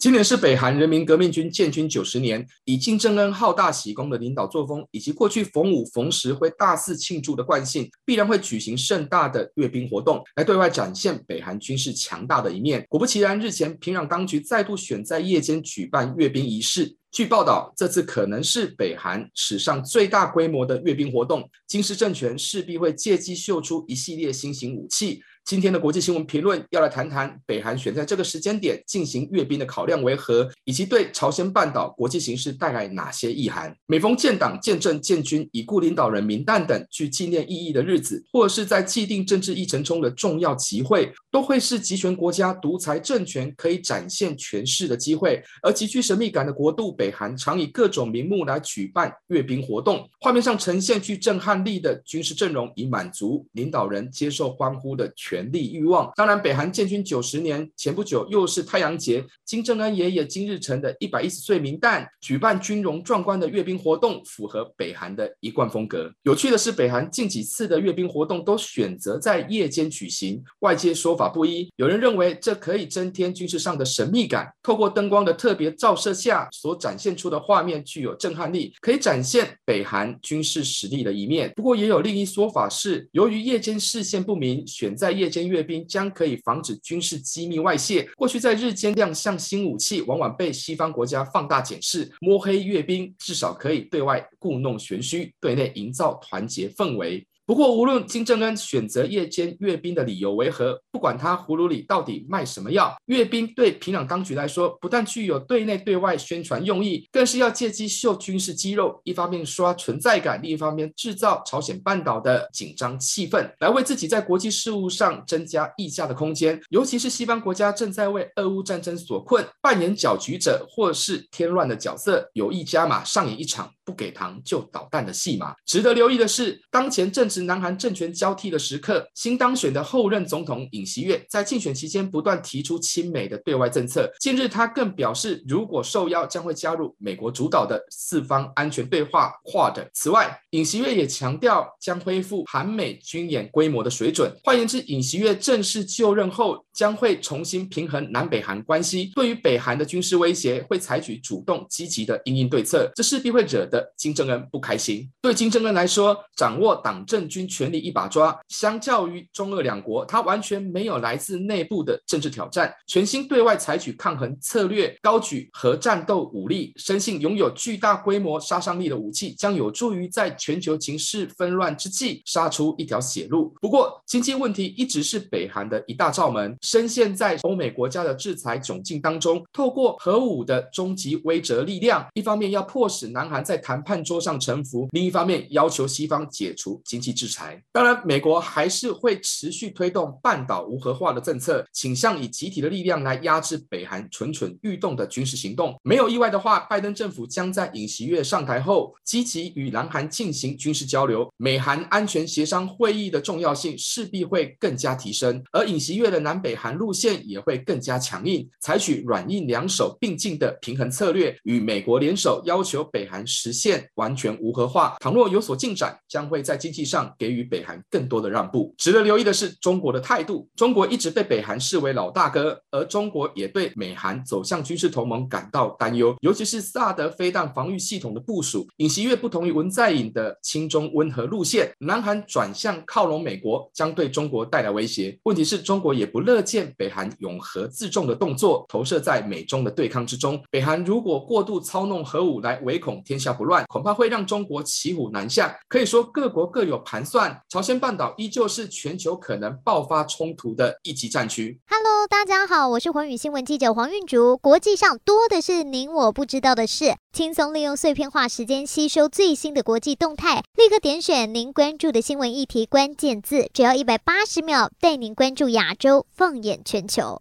今年是北韩人民革命军建军九十年，以金正恩好大喜功的领导作风，以及过去逢五逢十会大肆庆祝的惯性，必然会举行盛大的阅兵活动，来对外展现北韩军事强大的一面。果不其然，日前平壤当局再度选在夜间举办阅兵仪式。据报道，这次可能是北韩史上最大规模的阅兵活动。金氏政权势必会借机秀出一系列新型武器。今天的国际新闻评论要来谈谈北韩选在这个时间点进行阅兵的考量为何，以及对朝鲜半岛国际形势带来哪些意涵。每逢建党、建政、建军、已故领导人名单等具纪念意义的日子，或是在既定政治议程中的重要集会，都会是集权国家独裁政权可以展现权势的机会。而极具神秘感的国度北韩，常以各种名目来举办阅兵活动，画面上呈现具震撼力的军事阵容，以满足领导人接受欢呼的权权力欲望。当然，北韩建军九十年前不久，又是太阳节，金正恩爷爷金日成的一百一十岁冥诞，举办军容壮观的阅兵活动，符合北韩的一贯风格。有趣的是，北韩近几次的阅兵活动都选择在夜间举行，外界说法不一。有人认为这可以增添军事上的神秘感，透过灯光的特别照射下所展现出的画面具有震撼力，可以展现北韩军事实力的一面。不过，也有另一说法是，由于夜间视线不明，选在夜间阅兵将可以防止军事机密外泄。过去在日间亮相新武器，往往被西方国家放大检视。摸黑阅兵至少可以对外故弄玄虚，对内营造团结氛围。不过，无论金正恩选择夜间阅兵的理由为何，不管他葫芦里到底卖什么药，阅兵对平壤当局来说，不但具有对内对外宣传用意，更是要借机秀军事肌肉，一方面刷存在感，另一方面制造朝鲜半岛的紧张气氛，来为自己在国际事务上增加议价的空间。尤其是西方国家正在为俄乌战争所困，扮演搅局者或是添乱的角色，有意加码上演一场不给糖就捣蛋的戏码。值得留意的是，当前正值。南韩政权交替的时刻，新当选的后任总统尹锡悦在竞选期间不断提出亲美的对外政策。近日，他更表示，如果受邀，将会加入美国主导的四方安全对话 QUAD。此外，尹锡悦也强调将恢复韩美军演规模的水准。换言之，尹锡悦正式就任后，将会重新平衡南北韩关系。对于北韩的军事威胁，会采取主动积极的因应对策。这势必会惹得金正恩不开心。对金正恩来说，掌握党政军权力一把抓，相较于中俄两国，他完全没有来自内部的政治挑战，全心对外采取抗衡策略，高举核战斗武力，深信拥有巨大规模杀伤力的武器将有助于在全球情势纷乱之际杀出一条血路。不过，经济问题一直是北韩的一大罩门，深陷在欧美国家的制裁窘境当中，透过核武的终极威慑力量，一方面要迫使南韩在谈判桌上臣服，另一方面要求西方解除经济制裁。当然，美国还是会持续推动半岛无核化的政策，倾向以集体的力量来压制北韩蠢蠢欲动的军事行动。没有意外的话，拜登政府将在尹锡悦上台后，积极与南韩进行军事交流，美韩安全协商会议的重要性势必会更加提升，而尹锡悦的南北韩路线也会更加强硬，采取软硬两手并进的平衡策略，与美国联手要求北韩实现完全无核化。倘若有所进展，将会在经济上给予北韩更多的让步。值得留意的是中国的态度，中国一直被北韩视为老大哥，而中国也对美韩走向军事同盟感到担忧，尤其是萨德飞弹防御系统的部署。尹锡悦不同于文在寅的亲中温和路线，南韩转向靠拢美国，将对中国带来威胁。问题是中国也不乐见北韩永和自重的动作投射在美中的对抗之中。北韩如果过度操弄核武来唯恐天下不乱，恐怕会让中国骑虎难下。可以说各国各有盘算，朝鲜半岛依旧是全球可能爆发冲突的一级战区。Hello，大家好，我是寰宇新闻记者黄韵竹。国际上多的是您我不知道的事，轻松利用碎片化时间吸收最新的国际动态，立刻点选您关注的新闻议题关键字，只要一百八十秒，带您关注亚洲，放眼全球。